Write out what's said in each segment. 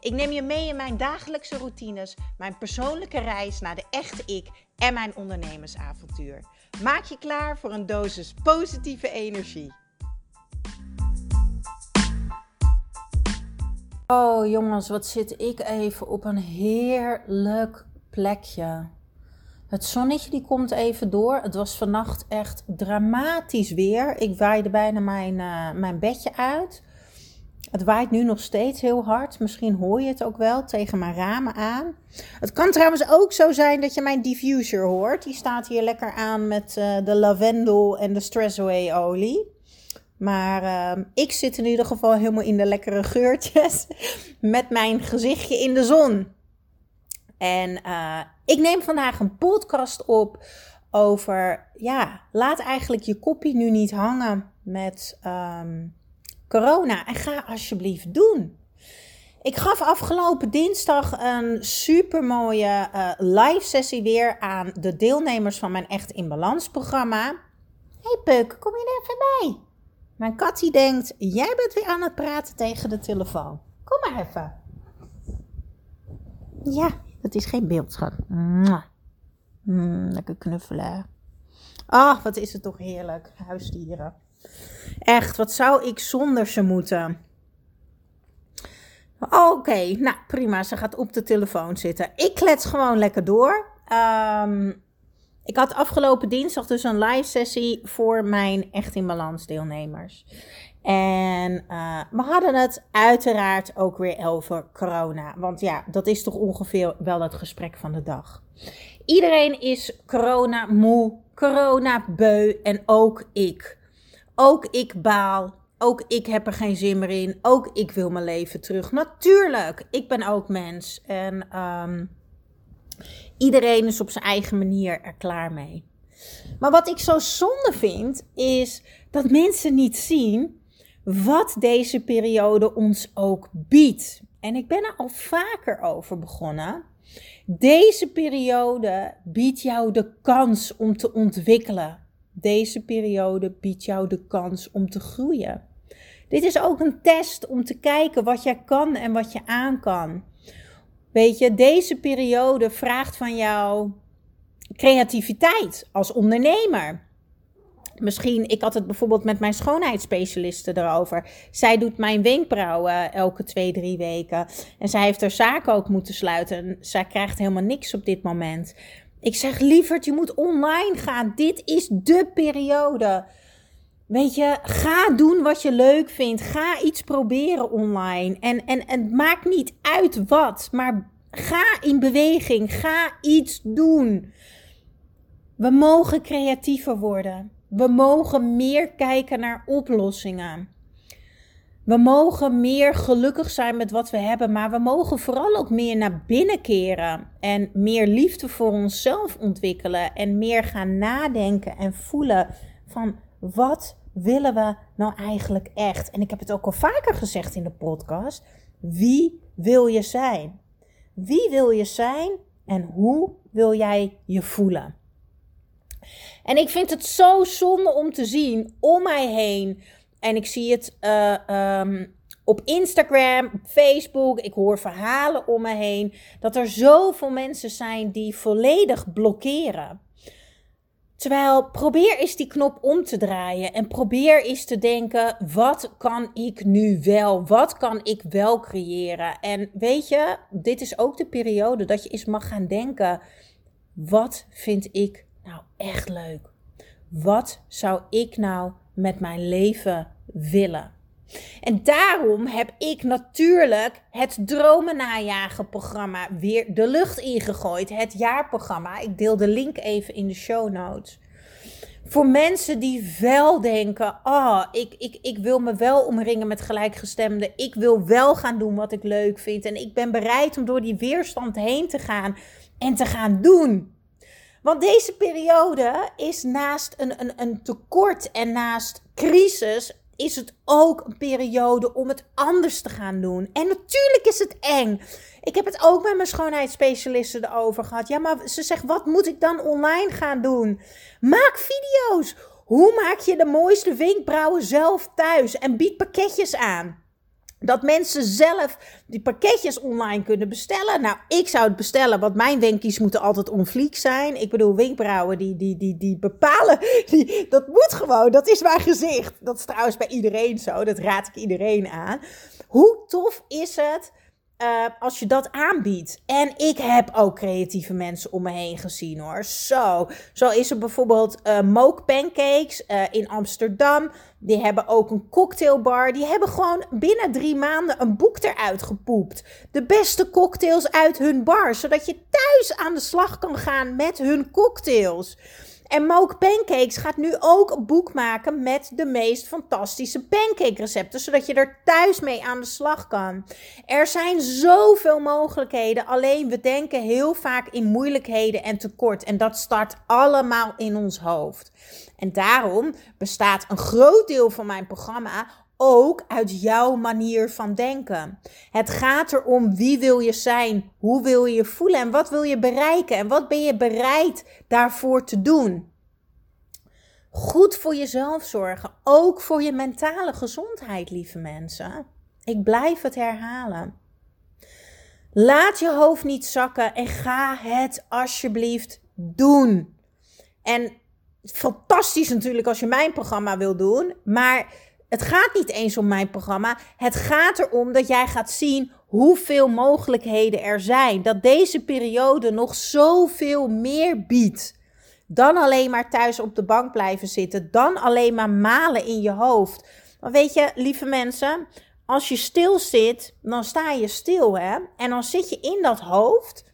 Ik neem je mee in mijn dagelijkse routines, mijn persoonlijke reis naar de echte ik en mijn ondernemersavontuur. Maak je klaar voor een dosis positieve energie. Oh jongens, wat zit ik even op een heerlijk plekje. Het zonnetje die komt even door. Het was vannacht echt dramatisch weer. Ik waaide bijna mijn, uh, mijn bedje uit. Het waait nu nog steeds heel hard. Misschien hoor je het ook wel tegen mijn ramen aan. Het kan trouwens ook zo zijn dat je mijn diffuser hoort. Die staat hier lekker aan met uh, de lavendel en de stress away olie. Maar uh, ik zit in ieder geval helemaal in de lekkere geurtjes. Met mijn gezichtje in de zon. En uh, ik neem vandaag een podcast op over, ja, laat eigenlijk je kopie nu niet hangen met um, corona. En ga alsjeblieft doen. Ik gaf afgelopen dinsdag een super mooie uh, live sessie weer aan de deelnemers van mijn Echt in Balans programma. Hey Puk, kom je er even bij? Mijn kat die denkt, jij bent weer aan het praten tegen de telefoon. Kom maar even. Ja, dat is geen beeldschat. Mm, lekker knuffelen. Ach, wat is het toch heerlijk, huisdieren. Echt, wat zou ik zonder ze moeten? Oké, okay, nou prima, ze gaat op de telefoon zitten. Ik klets gewoon lekker door. Um, ik had afgelopen dinsdag dus een live sessie voor mijn Echt in Balans deelnemers. En uh, we hadden het uiteraard ook weer over corona. Want ja, dat is toch ongeveer wel het gesprek van de dag. Iedereen is corona moe, corona beu en ook ik. Ook ik baal. Ook ik heb er geen zin meer in. Ook ik wil mijn leven terug. Natuurlijk, ik ben ook mens. En um, iedereen is op zijn eigen manier er klaar mee. Maar wat ik zo zonde vind, is dat mensen niet zien wat deze periode ons ook biedt. En ik ben er al vaker over begonnen. Deze periode biedt jou de kans om te ontwikkelen. Deze periode biedt jou de kans om te groeien. Dit is ook een test om te kijken wat jij kan en wat je aan kan. Weet je, deze periode vraagt van jou creativiteit als ondernemer. Misschien, ik had het bijvoorbeeld met mijn schoonheidsspecialiste erover. Zij doet mijn wenkbrauwen elke twee, drie weken. En zij heeft haar zaak ook moeten sluiten. En zij krijgt helemaal niks op dit moment. Ik zeg, lieverd, je moet online gaan. Dit is de periode. Weet je, ga doen wat je leuk vindt. Ga iets proberen online. En, en, en het maakt niet uit wat, maar ga in beweging. Ga iets doen. We mogen creatiever worden. We mogen meer kijken naar oplossingen. We mogen meer gelukkig zijn met wat we hebben, maar we mogen vooral ook meer naar binnen keren en meer liefde voor onszelf ontwikkelen en meer gaan nadenken en voelen van wat willen we nou eigenlijk echt? En ik heb het ook al vaker gezegd in de podcast. Wie wil je zijn? Wie wil je zijn en hoe wil jij je voelen? En ik vind het zo zonde om te zien om mij heen. En ik zie het uh, um, op Instagram, op Facebook. Ik hoor verhalen om me heen. Dat er zoveel mensen zijn die volledig blokkeren. Terwijl probeer eens die knop om te draaien en probeer eens te denken: wat kan ik nu wel? Wat kan ik wel creëren? En weet je, dit is ook de periode dat je eens mag gaan denken: wat vind ik nou echt leuk? Wat zou ik nou met mijn leven willen? En daarom heb ik natuurlijk het Dromen najagen programma weer de lucht ingegooid. Het jaarprogramma. Ik deel de link even in de show notes. Voor mensen die wel denken: oh, ik, ik, ik wil me wel omringen met gelijkgestemden. Ik wil wel gaan doen wat ik leuk vind. En ik ben bereid om door die weerstand heen te gaan en te gaan doen. Want deze periode is naast een, een, een tekort en naast crisis is het ook een periode om het anders te gaan doen. En natuurlijk is het eng. Ik heb het ook met mijn schoonheidsspecialisten erover gehad. Ja, maar ze zegt, wat moet ik dan online gaan doen? Maak video's. Hoe maak je de mooiste wenkbrauwen zelf thuis? En bied pakketjes aan. Dat mensen zelf die pakketjes online kunnen bestellen. Nou, ik zou het bestellen, want mijn wenkies moeten altijd onvliek zijn. Ik bedoel, wenkbrauwen die, die, die, die bepalen. Die, dat moet gewoon, dat is mijn gezicht. Dat is trouwens bij iedereen zo, dat raad ik iedereen aan. Hoe tof is het uh, als je dat aanbiedt. En ik heb ook creatieve mensen om me heen gezien hoor. Zo, zo is er bijvoorbeeld uh, Moke Pancakes uh, in Amsterdam. Die hebben ook een cocktailbar. Die hebben gewoon binnen drie maanden een boek eruit gepoept. De beste cocktails uit hun bar. Zodat je thuis aan de slag kan gaan met hun cocktails. En Moke Pancakes gaat nu ook een boek maken met de meest fantastische pancake recepten, zodat je er thuis mee aan de slag kan. Er zijn zoveel mogelijkheden, alleen we denken heel vaak in moeilijkheden en tekort. En dat start allemaal in ons hoofd. En daarom bestaat een groot deel van mijn programma ook uit jouw manier van denken. Het gaat erom wie wil je zijn, hoe wil je je voelen en wat wil je bereiken en wat ben je bereid daarvoor te doen. Goed voor jezelf zorgen, ook voor je mentale gezondheid, lieve mensen. Ik blijf het herhalen. Laat je hoofd niet zakken en ga het alsjeblieft doen. En fantastisch natuurlijk als je mijn programma wil doen, maar het gaat niet eens om mijn programma. Het gaat erom dat jij gaat zien hoeveel mogelijkheden er zijn. Dat deze periode nog zoveel meer biedt. Dan alleen maar thuis op de bank blijven zitten. Dan alleen maar malen in je hoofd. Maar weet je, lieve mensen, als je stil zit, dan sta je stil, hè? En dan zit je in dat hoofd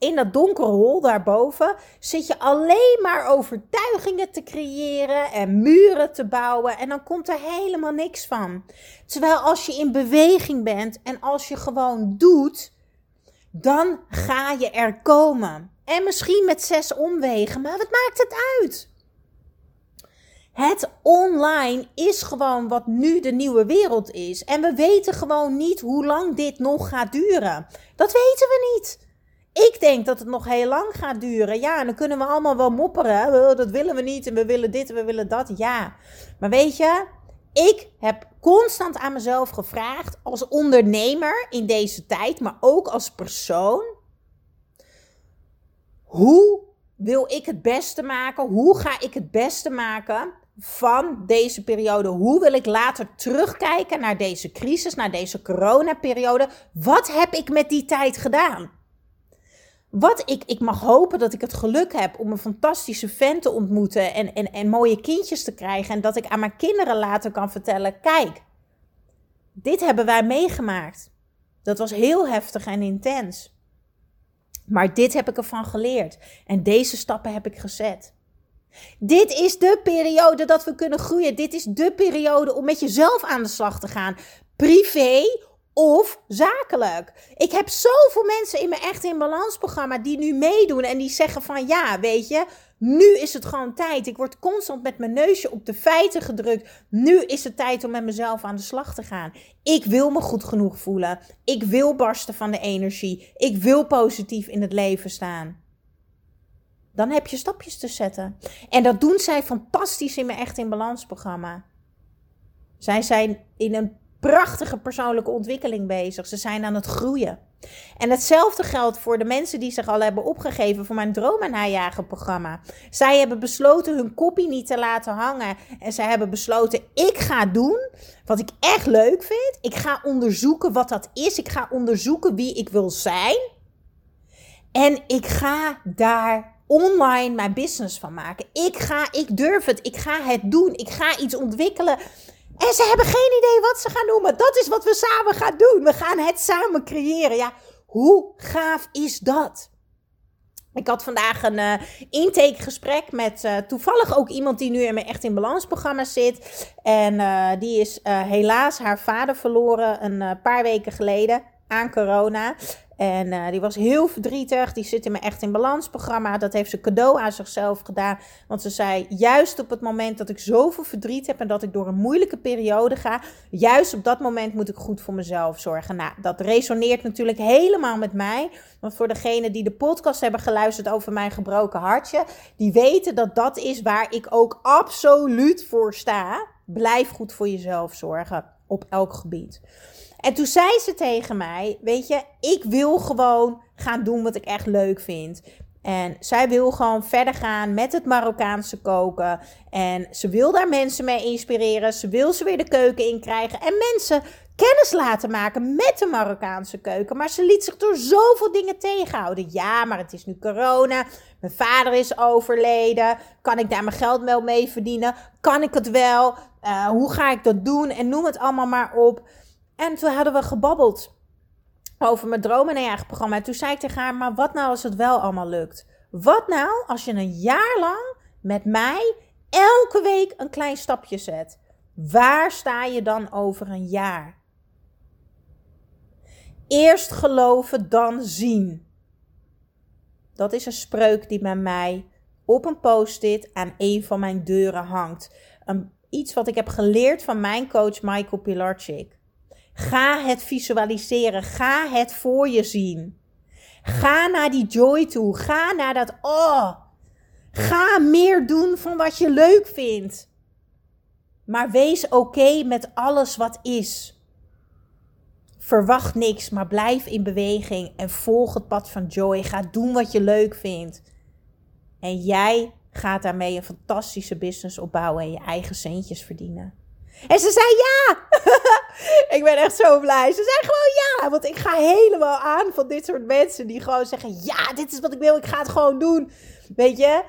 in dat donkere hol daarboven zit je alleen maar overtuigingen te creëren en muren te bouwen en dan komt er helemaal niks van. Terwijl als je in beweging bent en als je gewoon doet, dan ga je er komen. En misschien met zes omwegen, maar wat maakt het uit? Het online is gewoon wat nu de nieuwe wereld is. En we weten gewoon niet hoe lang dit nog gaat duren. Dat weten we niet. Ik denk dat het nog heel lang gaat duren. Ja, en dan kunnen we allemaal wel mopperen. Dat willen we niet en we willen dit en we willen dat. Ja, maar weet je, ik heb constant aan mezelf gevraagd als ondernemer in deze tijd, maar ook als persoon. Hoe wil ik het beste maken? Hoe ga ik het beste maken van deze periode? Hoe wil ik later terugkijken naar deze crisis, naar deze coronaperiode? Wat heb ik met die tijd gedaan? Wat ik, ik mag hopen dat ik het geluk heb om een fantastische vent te ontmoeten en, en, en mooie kindjes te krijgen. En dat ik aan mijn kinderen later kan vertellen: kijk, dit hebben wij meegemaakt. Dat was heel heftig en intens. Maar dit heb ik ervan geleerd. En deze stappen heb ik gezet. Dit is de periode dat we kunnen groeien. Dit is de periode om met jezelf aan de slag te gaan. Privé of zakelijk. Ik heb zoveel mensen in mijn Echt in Balans programma die nu meedoen en die zeggen van ja, weet je, nu is het gewoon tijd. Ik word constant met mijn neusje op de feiten gedrukt. Nu is het tijd om met mezelf aan de slag te gaan. Ik wil me goed genoeg voelen. Ik wil barsten van de energie. Ik wil positief in het leven staan. Dan heb je stapjes te zetten. En dat doen zij fantastisch in mijn Echt in Balans programma. Zij zijn in een prachtige persoonlijke ontwikkeling bezig. Ze zijn aan het groeien. En hetzelfde geldt voor de mensen die zich al hebben opgegeven voor mijn dromen najagen programma. Zij hebben besloten hun kopie niet te laten hangen. En zij hebben besloten, ik ga doen wat ik echt leuk vind. Ik ga onderzoeken wat dat is. Ik ga onderzoeken wie ik wil zijn. En ik ga daar online mijn business van maken. Ik ga, ik durf het. Ik ga het doen. Ik ga iets ontwikkelen en ze hebben geen idee wat ze gaan doen. Maar dat is wat we samen gaan doen. We gaan het samen creëren. Ja, hoe gaaf is dat? Ik had vandaag een uh, intakegesprek met uh, toevallig ook iemand die nu in mijn Echt in Balans programma zit. En uh, die is helaas haar vader verloren een paar weken geleden aan corona. En eh, die was heel verdrietig. Die zit in mijn Echt in Balans programma. Dat heeft ze cadeau aan zichzelf gedaan. Want ze zei, juist op het moment dat ik zoveel verdriet heb... en dat ik door een moeilijke periode ga... juist op dat moment moet ik goed voor mezelf zorgen. Nou, dat resoneert natuurlijk helemaal met mij. Want voor degenen die de podcast hebben geluisterd over mijn gebroken hartje... die weten dat dat is waar ik ook absoluut voor sta. Blijf goed voor jezelf zorgen op elk gebied. En toen zei ze tegen mij: Weet je, ik wil gewoon gaan doen wat ik echt leuk vind. En zij wil gewoon verder gaan met het Marokkaanse koken. En ze wil daar mensen mee inspireren. Ze wil ze weer de keuken in krijgen. En mensen kennis laten maken met de Marokkaanse keuken. Maar ze liet zich door zoveel dingen tegenhouden. Ja, maar het is nu corona. Mijn vader is overleden. Kan ik daar mijn geld mee verdienen? Kan ik het wel? Uh, hoe ga ik dat doen? En noem het allemaal maar op. En toen hadden we gebabbeld over mijn dromen en eigen programma. En toen zei ik tegen haar, maar wat nou als het wel allemaal lukt? Wat nou als je een jaar lang met mij elke week een klein stapje zet? Waar sta je dan over een jaar? Eerst geloven, dan zien. Dat is een spreuk die bij mij op een post-it aan een van mijn deuren hangt. Een, iets wat ik heb geleerd van mijn coach Michael Pilarczyk. Ga het visualiseren. Ga het voor je zien. Ga naar die joy toe. Ga naar dat oh. Ga meer doen van wat je leuk vindt. Maar wees oké met alles wat is. Verwacht niks, maar blijf in beweging en volg het pad van joy. Ga doen wat je leuk vindt. En jij gaat daarmee een fantastische business opbouwen en je eigen centjes verdienen. En ze zei ja. ik ben echt zo blij. Ze zei gewoon ja. Want ik ga helemaal aan van dit soort mensen die gewoon zeggen: Ja, dit is wat ik wil. Ik ga het gewoon doen. Weet je,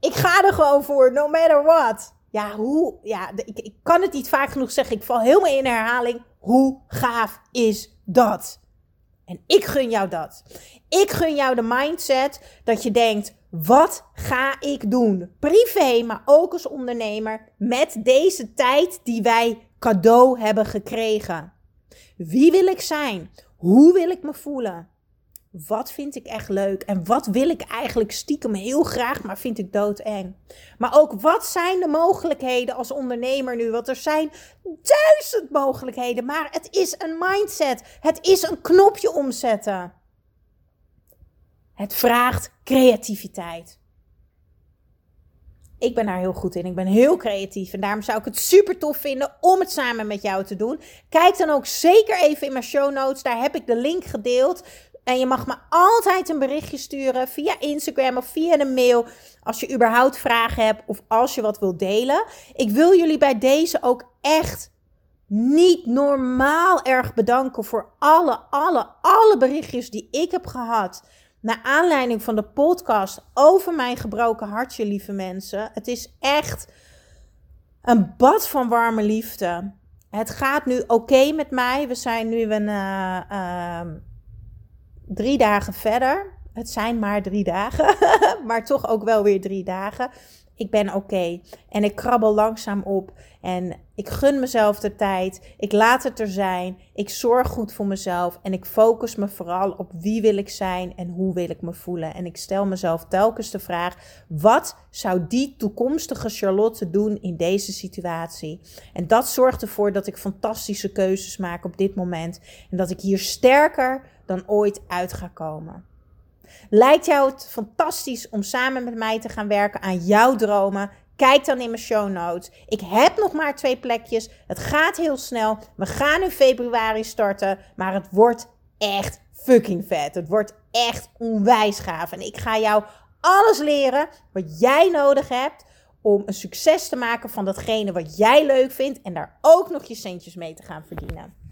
ik ga er gewoon voor, no matter what. Ja, hoe, ja, ik, ik kan het niet vaak genoeg zeggen. Ik val helemaal in herhaling. Hoe gaaf is dat? En ik gun jou dat. Ik gun jou de mindset dat je denkt: wat ga ik doen? Privé, maar ook als ondernemer met deze tijd die wij cadeau hebben gekregen. Wie wil ik zijn? Hoe wil ik me voelen? Wat vind ik echt leuk? En wat wil ik eigenlijk stiekem heel graag, maar vind ik doodeng? Maar ook wat zijn de mogelijkheden als ondernemer nu? Want er zijn duizend mogelijkheden, maar het is een mindset. Het is een knopje omzetten. Het vraagt creativiteit. Ik ben daar heel goed in. Ik ben heel creatief. En daarom zou ik het super tof vinden om het samen met jou te doen. Kijk dan ook zeker even in mijn show notes. Daar heb ik de link gedeeld. En je mag me altijd een berichtje sturen via Instagram of via een mail. Als je überhaupt vragen hebt of als je wat wilt delen. Ik wil jullie bij deze ook echt niet normaal erg bedanken voor alle, alle, alle berichtjes die ik heb gehad naar aanleiding van de podcast over mijn gebroken hartje, lieve mensen. Het is echt een bad van warme liefde. Het gaat nu oké met mij. We zijn nu een, uh, uh, drie dagen verder. Het zijn maar drie dagen, maar toch ook wel weer drie dagen ik ben oké. En ik krabbel langzaam op. En ik gun mezelf de tijd. Ik laat het er zijn. Ik zorg goed voor mezelf. En ik focus me vooral op wie wil ik zijn en hoe wil ik me voelen. En ik stel mezelf telkens de vraag: wat zou die toekomstige Charlotte doen in deze situatie? En dat zorgt ervoor dat ik fantastische keuzes maak op dit moment. En dat ik hier sterker dan ooit uit komen. Lijkt jou het fantastisch om samen met mij te gaan werken aan jouw dromen? Kijk dan in mijn show notes. Ik heb nog maar twee plekjes. Het gaat heel snel. We gaan in februari starten. Maar het wordt echt fucking vet. Het wordt echt onwijs gaaf. En ik ga jou alles leren wat jij nodig hebt om een succes te maken van datgene wat jij leuk vindt. En daar ook nog je centjes mee te gaan verdienen.